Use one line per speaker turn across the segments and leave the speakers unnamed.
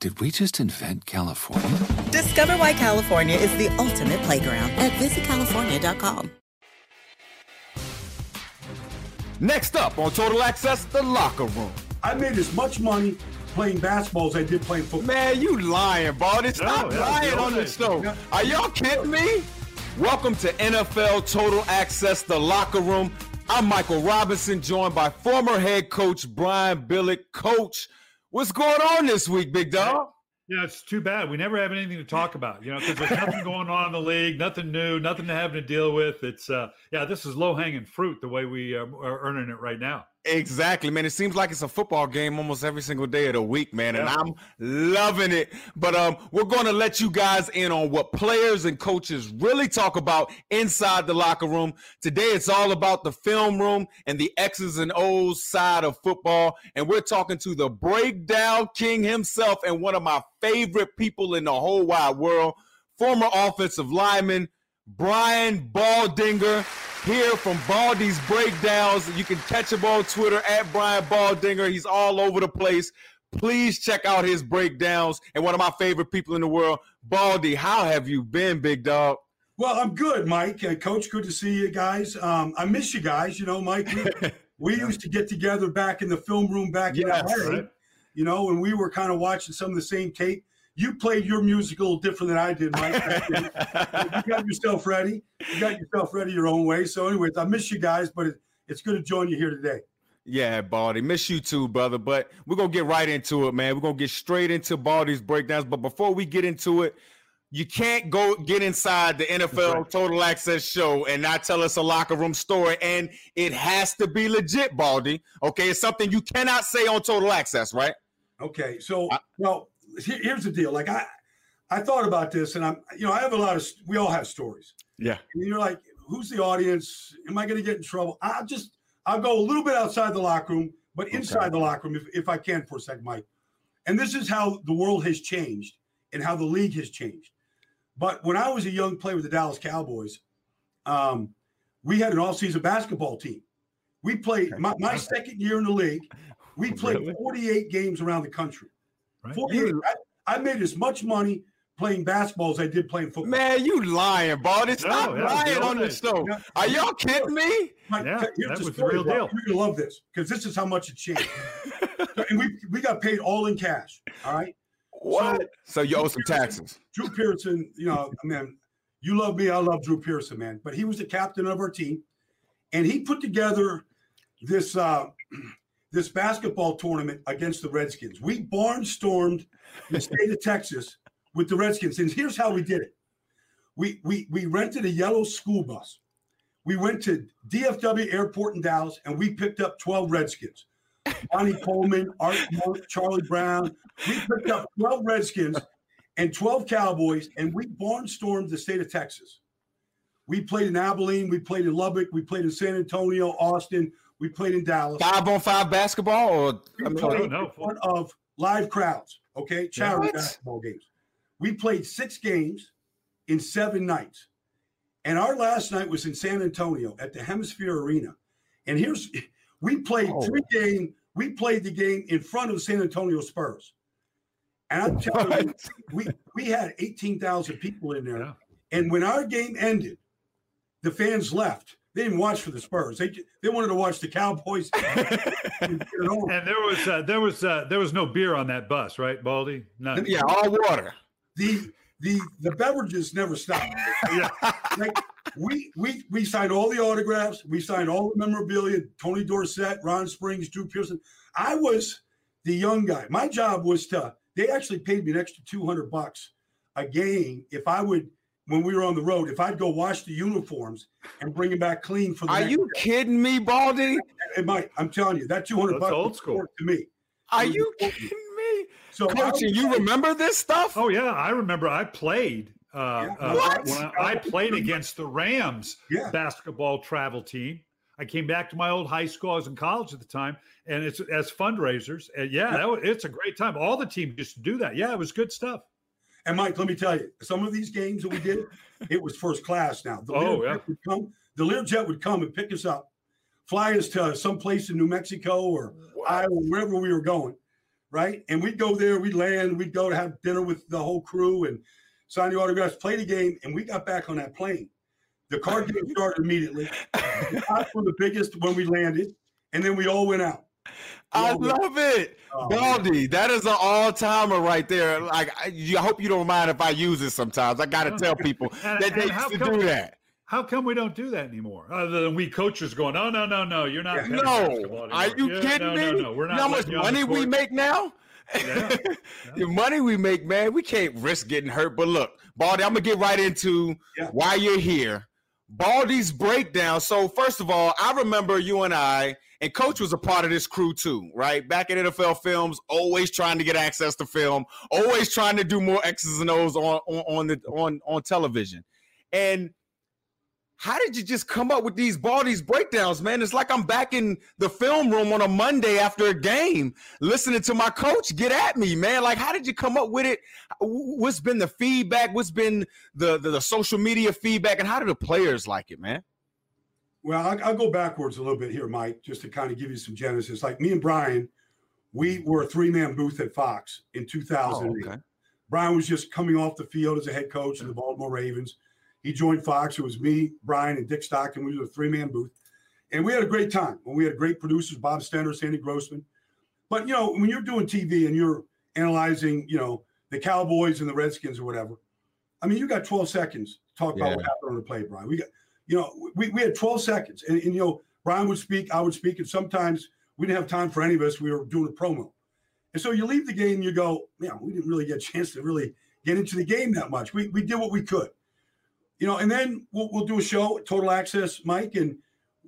Did we just invent California?
Discover why California is the ultimate playground at visitcalifornia.com.
Next up on Total Access, the locker room.
I made as much money playing basketball as I did playing football.
Man, you lying, Baldy. Stop oh, no, lying on this show. Are y'all kidding me? Welcome to NFL Total Access, the locker room. I'm Michael Robinson, joined by former head coach Brian Billick. Coach, what's going on this week, big dog?
Yeah, it's too bad. We never have anything to talk about, you know, because there's nothing going on in the league, nothing new, nothing to have to deal with. It's, uh, yeah, this is low hanging fruit the way we are earning it right now.
Exactly, man. It seems like it's a football game almost every single day of the week, man, and I'm loving it. But um, we're going to let you guys in on what players and coaches really talk about inside the locker room. Today, it's all about the film room and the X's and O's side of football, and we're talking to the breakdown king himself and one of my favorite people in the whole wide world, former offensive lineman Brian Baldinger here from Baldy's Breakdowns. You can catch him on Twitter at Brian Baldinger. He's all over the place. Please check out his breakdowns and one of my favorite people in the world, Baldy. How have you been, big dog?
Well, I'm good, Mike. Uh, Coach, good to see you guys. Um, I miss you guys. You know, Mike, we, we used to get together back in the film room back yes, in LA, right? you know, and we were kind of watching some of the same tape you played your music a little different than I did, Mike. you got yourself ready. You got yourself ready your own way. So, anyways, I miss you guys, but it, it's good to join you here today.
Yeah, Baldy. Miss you too, brother. But we're gonna get right into it, man. We're gonna get straight into Baldy's breakdowns. But before we get into it, you can't go get inside the NFL right. Total Access show and not tell us a locker room story. And it has to be legit, Baldy. Okay, it's something you cannot say on Total Access, right?
Okay, so well, here's the deal. Like I, I thought about this, and I'm, you know, I have a lot of. We all have stories.
Yeah.
And you're like, who's the audience? Am I going to get in trouble? I'll just, I'll go a little bit outside the locker room, but inside okay. the locker room, if, if I can for a second, Mike. And this is how the world has changed and how the league has changed. But when I was a young player with the Dallas Cowboys, um, we had an all-season basketball team. We played my, my second year in the league. We played really? 48 games around the country. Right? 48. I, I, made as much money playing basketball as I did playing football.
Man, you lying, Baldy. Stop no, lying on this show. Are y'all kidding me?
My, yeah, that was the real deal. You're
going to love this because this is how much it changed. and we, we got paid all in cash. All right.
What? So, so you owe some taxes.
Drew Pearson, you know, man, you love me. I love Drew Pearson, man. But he was the captain of our team. And he put together this uh, this basketball tournament against the Redskins. We barnstormed the state of Texas with the Redskins. And here's how we did it. We, we, we rented a yellow school bus. We went to DFW Airport in Dallas and we picked up 12 Redskins. Monte Coleman, Art Monk, Charlie Brown. We picked up 12 Redskins and 12 Cowboys, and we barnstormed the state of Texas. We played in Abilene, we played in Lubbock, we played in San Antonio, Austin. We played in Dallas.
Five on five basketball, or
we I played in front of live crowds. Okay, charity what? basketball games. We played six games in seven nights. And our last night was in San Antonio at the HemisFair Arena. And here's we played
Oh.
three game. We played the game in front of the San Antonio Spurs. And I'm telling you, we we had 18,000 people in there.
Yeah.
And when our game ended, the fans left. They didn't watch for the Spurs. They they wanted to watch the Cowboys. and get it over.
And there was uh, there was uh, there was no beer on that bus, right, Baldy? None.
Yeah, all water.
the the the beverages never stopped. yeah. like we we we signed all the autographs, we signed all the memorabilia. Tony Dorsett, Ron Springs, Drew Pearson. I was the young guy. My job was to. They actually paid me an extra two hundred bucks a game if I would when we were on the road. If I'd go wash the uniforms and bring them back clean for the.
Are
next
you
day.
kidding me, Baldy?
It might. I'm telling you that two hundred
That's
bucks
old
was
school.
to me.
Are you kidding me?
So I
Coach, and
was-
you remember this stuff?
Oh yeah, I remember. I played. Uh,
Yeah.
uh,
What?
When I, I played against the Rams
Yeah.
basketball travel team. I came back to my old high school. I was in college at the time, and it's as fundraisers. And yeah, that was, it's a great time. All the teams used to do that. Yeah, it was good stuff.
And Mike, let me tell you, some of these games that we did, it was first class. Now the
Oh, yeah.
would come, the Learjet would come and pick us up, fly us to some place in New Mexico or Iowa, wherever we were going, right? And we'd go there, we'd land, we'd go to have dinner with the whole crew and sign the autographs, play the game, and we got back on that plane. The card game started immediately. The were the biggest when we landed, and then we all went out.
I love it.
Oh.
Baldy, that is an all timer right there. Like, I, I hope you don't mind if I use it sometimes. I got to tell people
And-
that they used to do that.
How come we don't do that anymore? Other than we coaches going, no, no, no, no, you're not.
Yeah.
No, are you
Yeah,
kidding
no,
me?
No, no, we're not.
you know how much
letting you on the
money we make now?
Yeah.
the money we make, man, we can't risk getting hurt. But look, Baldy, I'm gonna get right into why you're here. Baldy's breakdown. So, first of all, I remember you and I, and Coach was a part of this crew too, right? Back at NFL Films, always trying to get access to film, always trying to do more X's and O's on on, on the on on television. And how did you just come up with these Baldy's breakdowns, man? It's like I'm back in the film room on a Monday after a game, listening to my coach get at me, man. Like, how did you come up with it? What's been the feedback? What's been the the, the social media feedback, and how do the players like it, man?
Well, I'll, I'll go backwards a little bit here, Mike, just to kind of give you some genesis. Like me and Brian, we mm-hmm. were a three man booth at Fox in 2008.
Oh, okay.
Brian was just coming off the field as a head coach of the Baltimore Ravens. He joined Fox. It was me, Brian, and Dick Stockton. We were a three man booth. And we had a great time. When we had great producers, Bob Stenner, Sandy Grossman. But, you know, when you're doing TV and you're analyzing, you know, the Cowboys and the Redskins or whatever, I mean, you got 12 seconds to talk about what happened on the play, Brian. We got, you know, we, we had 12 seconds. And, and, you know, Brian would speak, I would speak. And sometimes we didn't have time for any of us. We were doing a promo. And so you leave the game, you go, man, we didn't really get a chance to really get into the game that much. We, we did what we could, you know, and then we'll, we'll do a show, Total Access, Mike, and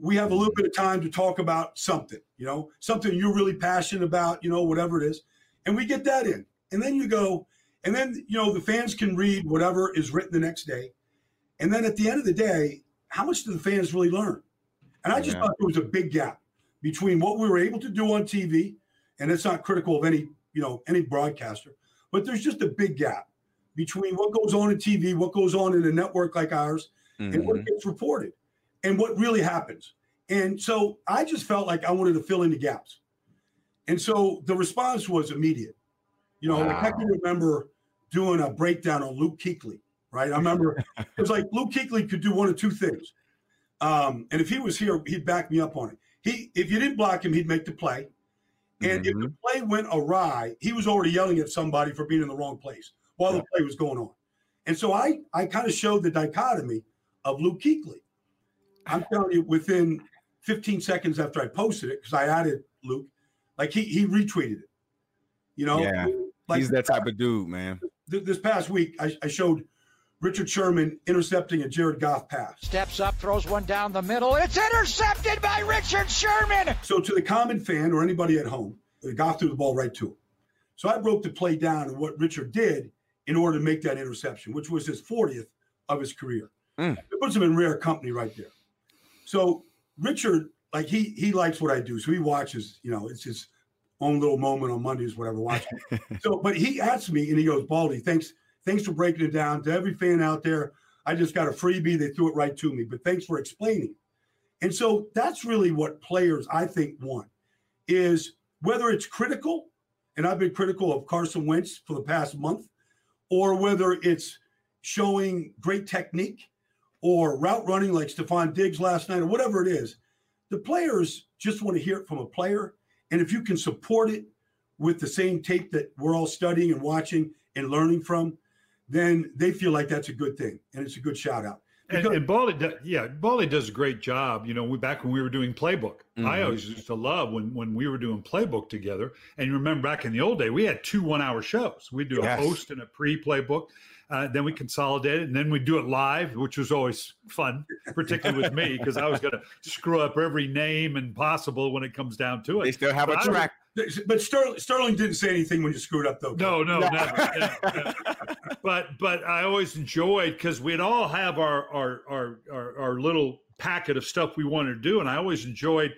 we have a little bit of time to talk about something, you know, something you're really passionate about, you know, whatever it is. And we get that in. And then you go, and then, you know, the fans can read whatever is written the next day. And then at the end of the day, how much do the fans really learn? And I just
Yeah.
thought there was a big gap between what we were able to do on TV, and it's not critical of any, you know, any broadcaster, but there's just a big gap between what goes on in TV, what goes on in a network like ours, and
Mm-hmm.
what gets reported and what really happens. And so I just felt like I wanted to fill in the gaps. And so the response was immediate. You know, like I can remember doing a breakdown on Luke Kuechly, right? I remember it was like Luke Kuechly could do one of two things. Um, and if he was here, he'd back me up on it. He, if you didn't block him, he'd make the play. And if the play went awry, he was already yelling at somebody for being in the wrong place while the play was going on. And so I, I kind of showed the dichotomy of Luke Kuechly. I'm telling you, within 15 seconds after I posted it, because I added Luke, like he he retweeted it. You know,
Yeah.
like
He's that type of dude, man.
th- this past week, I, I showed Richard Sherman intercepting a Jared Goff pass.
Steps up, throws one down the middle. It's intercepted by Richard Sherman.
So to the common fan or anybody at home, Goff threw the ball right to him. So I broke the play down and what Richard did in order to make that interception, which was his 40th of his career.
Mm.
It puts him in rare company right there. So Richard, like he he likes what I do, so he watches. You know, it's his own little moment on Mondays, whatever. Watching. so, but he asked me, and he goes, "Baldy, thanks Thanks for breaking it down. To every fan out there, I just got a freebie. They threw it right to me, but thanks for explaining. And so that's really what players, I think, want is whether it's critical, and I've been critical of Carson Wentz for the past month, or whether it's showing great technique or route running like Stefon Diggs last night or whatever it is. The players just want to hear it from a player. And if you can support it with the same tape that we're all studying and watching and learning from, then they feel like that's a good thing and it's a good shout out.
And, and Baldy, does, yeah, Baldy does a great job. You know, we, back when we were doing playbook, mm-hmm. I always used to love when when we were doing playbook together. And you remember back in the old day, we had two one hour shows. We'd do yes. a host and a pre playbook. Uh, then we consolidated, and then we'd do it live, which was always fun, particularly with me because I was going to screw up every name and possible when it comes down to it.
They still have
but
a track.
But Sterling, Sterling didn't say anything when you screwed up, though.
No, no, no. never. never. But but I always enjoyed because we'd all have our, our our our our little packet of stuff we wanted to do, and I always enjoyed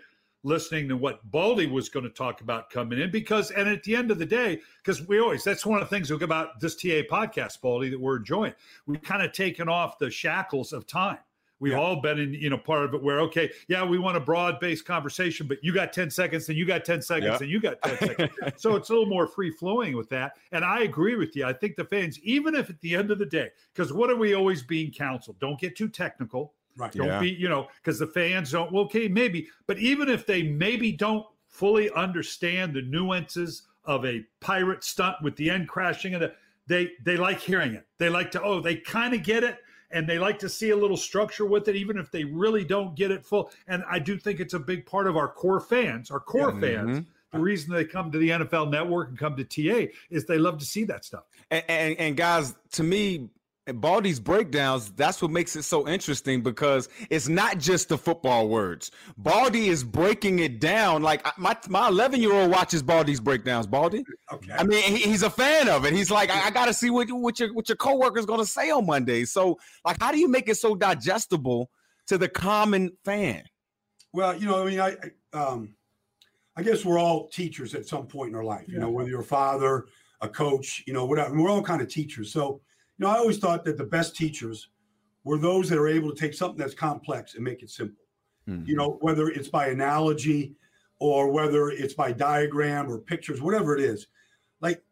listening to what Baldy was going to talk about coming in because, and at the end of the day, because we always, that's one of the things about this TA podcast, Baldy, that we're enjoying. We've kind of taken off the shackles of time. We've yeah. all been in, you know, part of it where, okay, yeah, we want a broad based conversation, but you got 10 seconds, and you got 10 seconds, yeah. and you got 10 seconds. So it's a little more free flowing with that. And I agree with you. I think the fans, even if at the end of the day, because what are we always being counseled? Don't get too technical
Right.
Don't yeah. be, you know, because the fans don't, well, okay, maybe, but even if they maybe don't fully understand the nuances of a pirate stunt with the end crashing and they they like hearing it. They like to, oh, they kind of get it and they like to see a little structure with it, even if they really don't get it full. And I do think it's a big part of our core fans, our core yeah. fans. Mm-hmm. The reason they come to the NFL Network and come to TA is they love to see that stuff.
And, and, and guys, to me, Baldy's breakdowns, that's what makes it so interesting because it's not just the football words. Baldy is breaking it down. Like my my 11 year old watches Baldy's breakdowns. Baldy, okay. I mean, he, he's a fan of it. He's like, I, I got to see what what your what your coworker's going to say on Monday. So, like, how do you make it so digestible to the common fan?
Well, you know, I mean, I um, I guess we're all teachers at some point in our life. You know, whether you're a father, a coach, you know, whatever. We're all kind of teachers. So you know, I always thought that the best teachers were those that are able to take something that's complex and make it simple. Mm-hmm. You know, whether it's by analogy or whether it's by diagram or pictures, whatever it is. Like,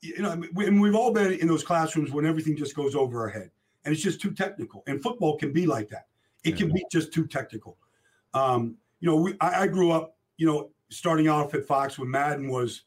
you know, and we've all been in those classrooms when everything just goes over our head and it's just too technical. And football can be like that. It can be just too technical. Um, you know, we, I, I grew up, you know, starting off at Fox when Madden was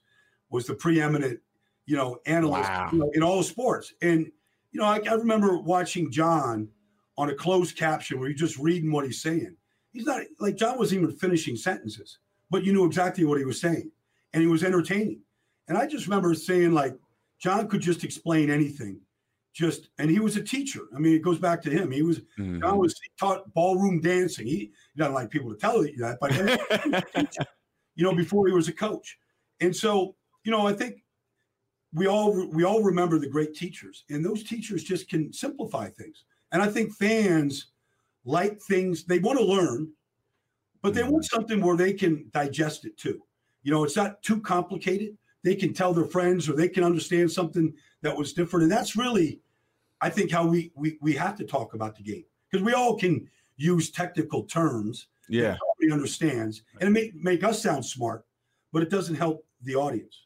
was the preeminent, you know, analyst wow. you know, in all sports. And you know, I, I remember watching John on a closed caption where you're just reading what he's saying. He's not like John wasn't even finishing sentences, but you knew exactly what he was saying, and he was entertaining. And I just remember saying like John could just explain anything, just and he was a teacher. I mean, it goes back to him. He was mm-hmm. John was he taught ballroom dancing. He, he doesn't like people to tell you that, but you know, before he was a coach. And so, you know, I think we all we all remember the great teachers, and those teachers just can simplify things. And I think fans like things they want to learn, but they want mm-hmm. something where they can digest it too. You know, it's not too complicated. They can tell their friends, or they can understand something that was different, and that's really, I think, how we we we have to talk about the game because we all can use technical terms.
Yeah,
nobody understands, and it may make us sound smart, but it doesn't help the audience.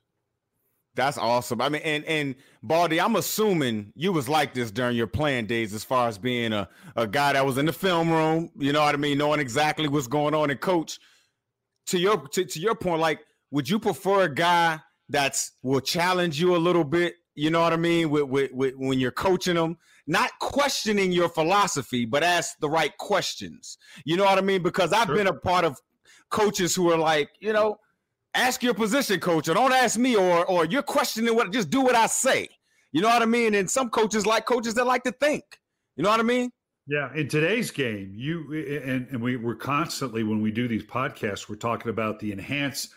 That's awesome. I mean, and and Baldy, I'm assuming you was like this during your playing days, as far as being a, a guy that was in the film room. You know what I mean, knowing exactly what's going on. And coach, to your to, to your point, like, would you prefer a guy that's will challenge you a little bit? You know what I mean? With, with, with when you're coaching them, not questioning your philosophy, but ask the right questions. You know what I mean? Because I've sure. been a part of coaches who are like, you know ask your position coach or don't ask me or or you're questioning what just do what I say. You know what I mean? And some coaches like coaches that like to think. You know what I mean?
Yeah, in today's game, you and, and we, we're constantly when we do these podcasts, we're talking about the enhanced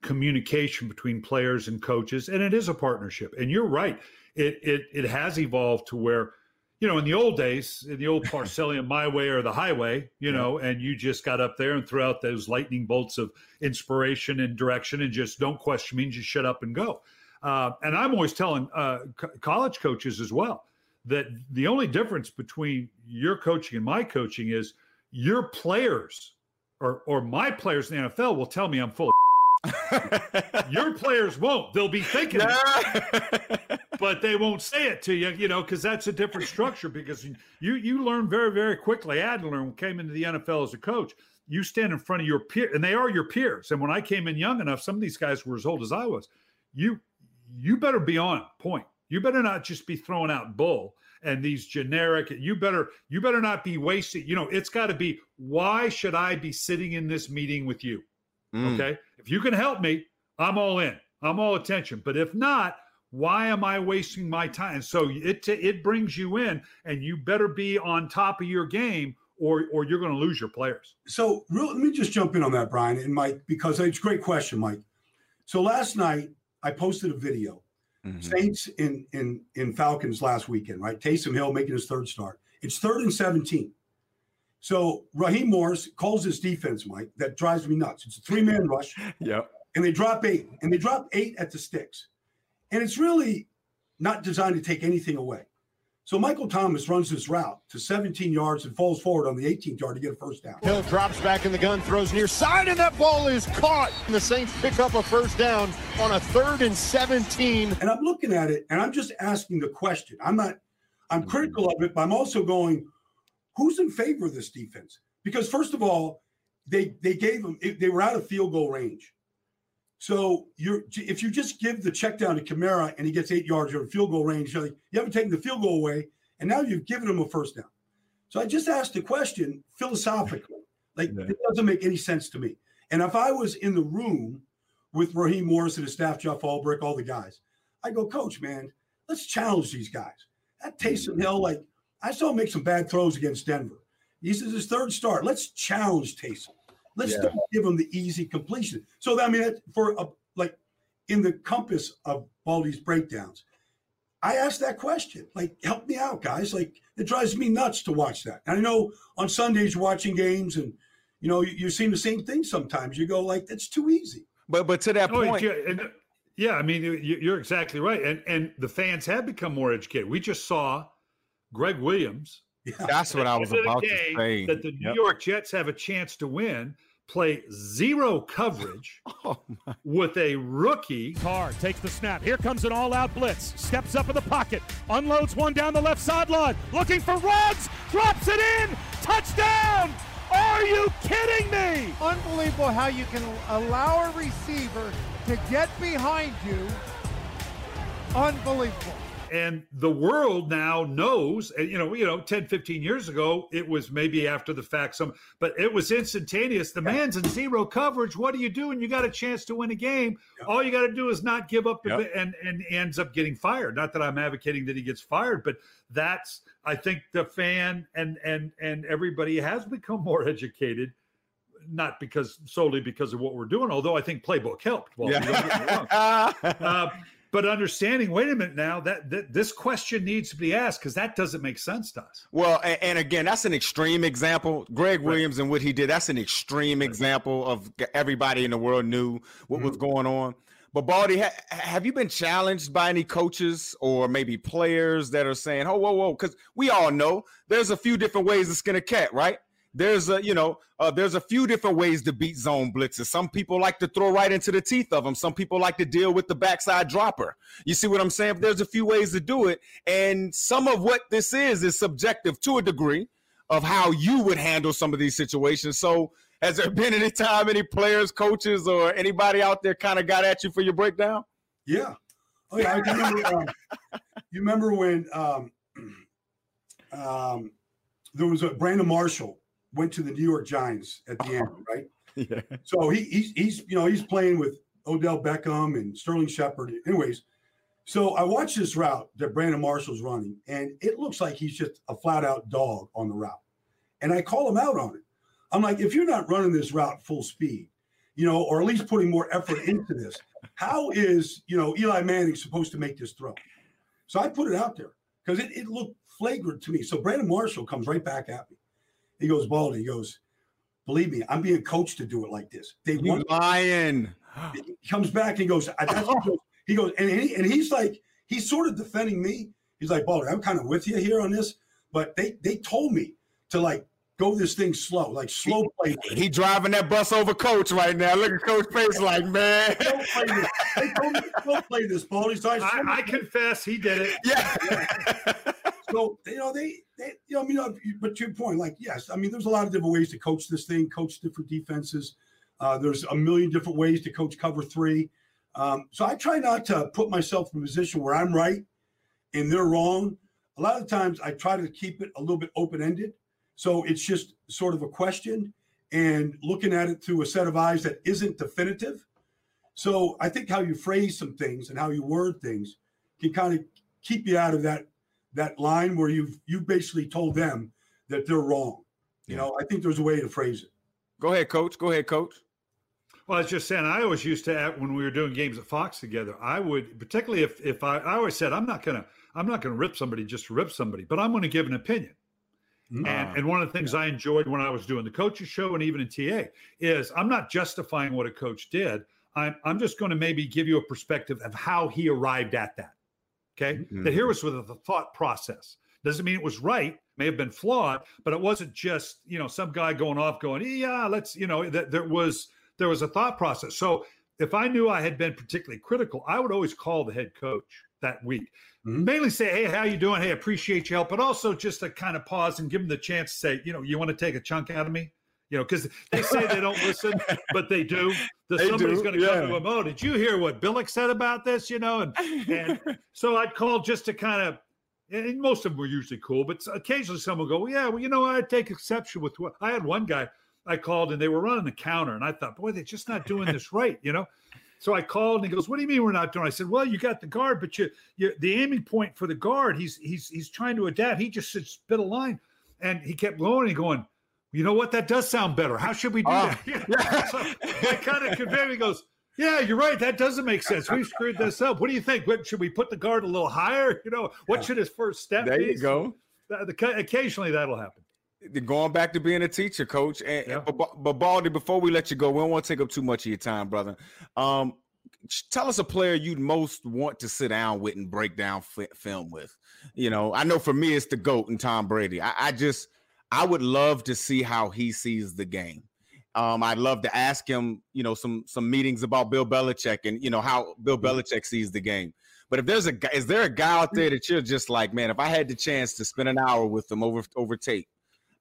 communication between players and coaches, and it is a partnership. And you're right; it it it has evolved to where you know, in the old days, in the old Parcellian my way or the highway, you yeah. know, and you just got up there and threw out those lightning bolts of inspiration and direction and just don't question me and just shut up and go. Uh, and I'm always telling uh, co- college coaches as well that the only difference between your coaching and my coaching is your players or or my players in the NFL will tell me I'm full. your players won't. They'll be thinking, but they won't say it to you, you know, because that's a different structure. Because you you learn very very quickly. I had to learn came into the NFL as a coach. You stand in front of your peer, and they are your peers. And when I came in young enough, some of these guys were as old as I was. You you better be on point. You better not just be throwing out bull and these generic you better you better not be wasting you know it's got to be why should i be sitting in this meeting with you mm. okay if you can help me i'm all in i'm all attention but if not why am i wasting my time so it it brings you in and you better be on top of your game or or you're going to lose your players
so real, let me just jump in on that brian and mike because it's a great question mike so last night i posted a video Mm-hmm. Saints in in in Falcons last weekend, right? Taysom Hill making his third start. It's third and 17. So Raheem Morris calls his defense, Mike. That drives me nuts. It's a three-man rush.
Yep.
And they drop eight. And they drop eight at the sticks. And it's really not designed to take anything away. So Michael Thomas runs this route to 17 yards and falls forward on the 18th yard to get a first down.
Hill drops back in the gun, throws near side, and that ball is caught. And the Saints pick up a first down on a third and 17.
And I'm looking at it and I'm just asking the question. I'm not, I'm critical of it, but I'm also going, who's in favor of this defense? Because first of all, they they gave them they were out of field goal range. So you're if you just give the check down to Kamara and he gets eight yards, you're field goal range. You haven't taken the field goal away, and now you've given him a first down. So I just asked the question philosophically, like yeah. it doesn't make any sense to me. And if I was in the room with Raheem Morris and his staff, Jeff Ulbrich, all the guys, I go, Coach, man, let's challenge these guys. That Taysom Hill, like I saw him make some bad throws against Denver. This is his third start. Let's challenge Taysom. Let's yeah. give them the easy completion. So I mean, for a, like in the compass of all these breakdowns, I asked that question. Like, help me out, guys. Like, it drives me nuts to watch that. And I know on Sundays watching games, and you know you, you're seeing the same thing sometimes. You go like, that's too easy.
But but to that oh, point.
And, yeah, I mean, you're exactly right, and and the fans have become more educated. We just saw Gregg Williams
yeah. That's what I was about to say.
That the yep. New York Jets have a chance to win. Play zero coverage oh with a rookie.
Carr takes the snap. Here comes an all-out blitz. Steps up in the pocket. Unloads one down the left sideline. Looking for Ruggs. Drops it in. Touchdown. Are you kidding me?
Unbelievable how you can allow a receiver to get behind you. Unbelievable
and the world now knows you know you know 10 15 years ago it was maybe after the fact some but it was instantaneous the man's in zero coverage what do you do when you got a chance to win a game all you got to do is not give up yep. and and ends up getting fired not that i'm advocating that he gets fired but that's i think the fan and and and everybody has become more educated not because solely because of what we're doing, although I think playbook helped. Well, yeah. uh, but understanding wait a minute now that, that this question needs to be asked because that doesn't make sense to us
well and, and, again that's an extreme example gregg right. williams and what he did that's an extreme right. example of everybody in the world knew what mm-hmm. was going on but baldy ha- have you been challenged by any coaches or maybe players that are saying oh whoa whoa because we all know there's a few different ways to skin a cat right there's a you know uh, there's a few different ways to beat zone blitzes. Some people like to throw right into the teeth of them. Some people like to deal with the backside dropper. You see what I'm saying? There's a few ways to do it, and some of what this is is subjective to a degree of how you would handle some of these situations. So, has there been any time any players, coaches, or anybody out there kind of got at you for your breakdown?
Yeah. Oh yeah. I remember. um, you remember when um, um, there was a Brandon Marshall went to the New York Giants at the end, right? Yeah. So he, he's he's you know he's playing with Odell Beckham and Sterling Shepard. Anyways, so I watched this route that Brandon Marshall's running, and it looks like he's just a flat out dog on the route. And I call him out on it. I'm like, if you're not running this route full speed, you know, or at least putting more effort into this, how is you know Eli Manning supposed to make this throw? So I put it out there because it, it looked flagrant to me. So Brandon Marshall comes right back at me. He goes, Baldy, he goes, believe me, I'm being coached to do it like this.
They you want lying.
He comes back and he goes, he goes, and he, and he's like, he's sort of defending me. He's like, Baldy, I'm kind of with you here on this, but they they told me to like go this thing slow, like slow play.
He driving that bus over coach right now. Look at coach face like, man.
Don't play this. They told me slow play this, Baldy. So I,
I, I confess he did it.
Yeah.
So you know they, they you know I mean, uh, but to your point, like yes, I mean, there's a lot of different ways to coach this thing, coach different defenses. Uh, there's a million different ways to coach cover three. Um, so I try not to put myself in a position where I'm right and they're wrong. A lot of times I try to keep it a little bit open ended. So it's just sort of a question and looking at it through a set of eyes that isn't definitive. So I think how you phrase some things and how you word things can kind of keep you out of that that line where you've you basically told them that they're wrong. You know, I think there's a way to phrase it.
Go ahead, coach. Go ahead, coach.
Well, I was just saying, I always used to when we were doing games at Fox together. I would, particularly if if I, I always said, I'm not gonna I'm not gonna rip somebody just to rip somebody, but I'm going to give an opinion.
Mm-hmm.
And, and one of the things I enjoyed when I was doing the coaches show and even in TA is I'm not justifying what a coach did. I'm, I'm just going to maybe give you a perspective of how he arrived at that. Okay.
Mm-hmm.
That here was with the thought process. Doesn't mean it was right, may have been flawed, but it wasn't just, you know, some guy going off going, yeah, let's, you know, that there was there was a thought process. So if I knew I had been particularly critical, I would always call the head coach that week.
Mm-hmm.
Mainly say, "Hey, how you doing? Hey, appreciate your help," but also just to kind of pause and give them the chance to say, "You know, you want to take a chunk out of me." You know, because they say they don't listen, but they do. That
They
somebody's going to come to them. Oh, did you hear what Billick said about this? You know, and and so I'd call just to kind of. And most of them were usually cool, but occasionally someone will go, well, "Yeah, well, you know, I take exception with what I had." One guy I called, and they were running the counter, and I thought, "Boy, they're just not doing this right," you know. So I called and he goes, "What do you mean we're not doing?" I said, "Well, you got the guard, but you, you the aiming point for the guard. He's he's he's trying to adapt. He just said spit a line, and he kept going and going. You know what? That does sound better. How should we do
Oh,
that? so I kind of conveyed. He goes, "Yeah, you're right. That doesn't make sense. We've screwed this up. What do you think? What, should we put the guard a little higher? You know, what should his first step
There
be?"
you go.
The- the- occasionally that'll happen.
Going back to being a teacher, coach. And, and- but, Baldy, before we let you go, we don't want to take up too much of your time, brother. Um, tell us a player you'd most want to sit down with and break down fi- film with. You know, I know for me it's the goat and Tom Brady. I, I just I would love to see how he sees the game. Um, I'd love to ask him, you know, some some meetings about Bill Belichick and you know how Bill Belichick sees the game. But if there's a guy, is there a guy out there that you're just like, man, if I had the chance to spend an hour with him over over tape,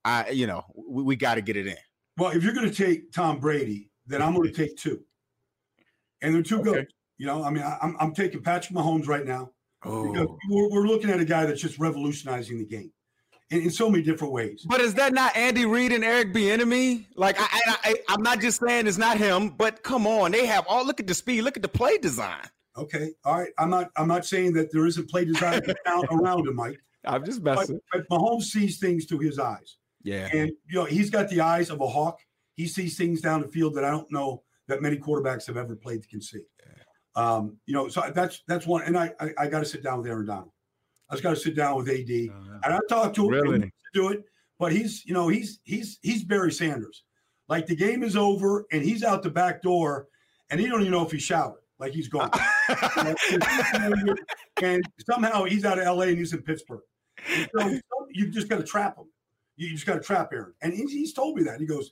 I, you know, we, we got to get it in.
Well, if you're going to take Tom Brady, then I'm going to take two, and they're two good. You know, I mean, I, I'm I'm taking Patrick Mahomes right now. Because
Oh.
we're, we're looking at a guy that's just revolutionizing the game in, in so many different ways.
But is that not Andy Reid and Eric Bieniemy? Like, I, I, I, I'm not just saying it's not him, but come on, they have all. Look at the speed. Look at the play design.
Okay, all right. I'm not I'm not saying that there isn't play design around him, Mike.
I'm just
But,
messing.
but Mahomes sees things through his eyes,
Yeah.
and you know he's got the eyes of a hawk. He sees things down the field that I don't know that many quarterbacks have ever played can see. Um, you know, so that's that's one. And I I, I got to sit down with Aaron Donald. I just got to sit down with AD, uh-huh. and I talked to him.
Really?
to do it, but he's you know he's he's he's Barry Sanders. Like the game is over, and he's out the back door, and he don't even know if he showered. Like he's gone. and somehow he's out of LA and he's in Pittsburgh. And so, you just got to trap him. You just got to trap Aaron. And he's, he's told me that. He goes,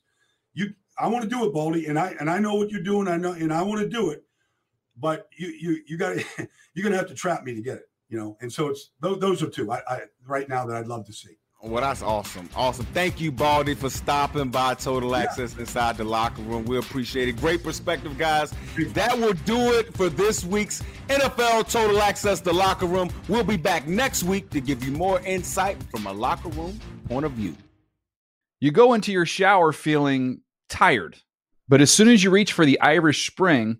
"You, I want to do it, Baldy, and I and I know what you're doing. I know, and I want to do it, but you you you got to you're gonna have to trap me to get it. You know. And so it's those, those are two I, I right now that I'd love to see.
Well, that's awesome. Awesome. Thank you, Baldy, for stopping by Total Access inside the locker room. We appreciate it. Great perspective, guys. That will do it for this week's NFL Total Access, the locker room. We'll be back next week to give you more insight from a locker room point of view.
You go into your shower feeling tired, but as soon as you reach for the Irish Spring,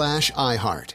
slash iHeart.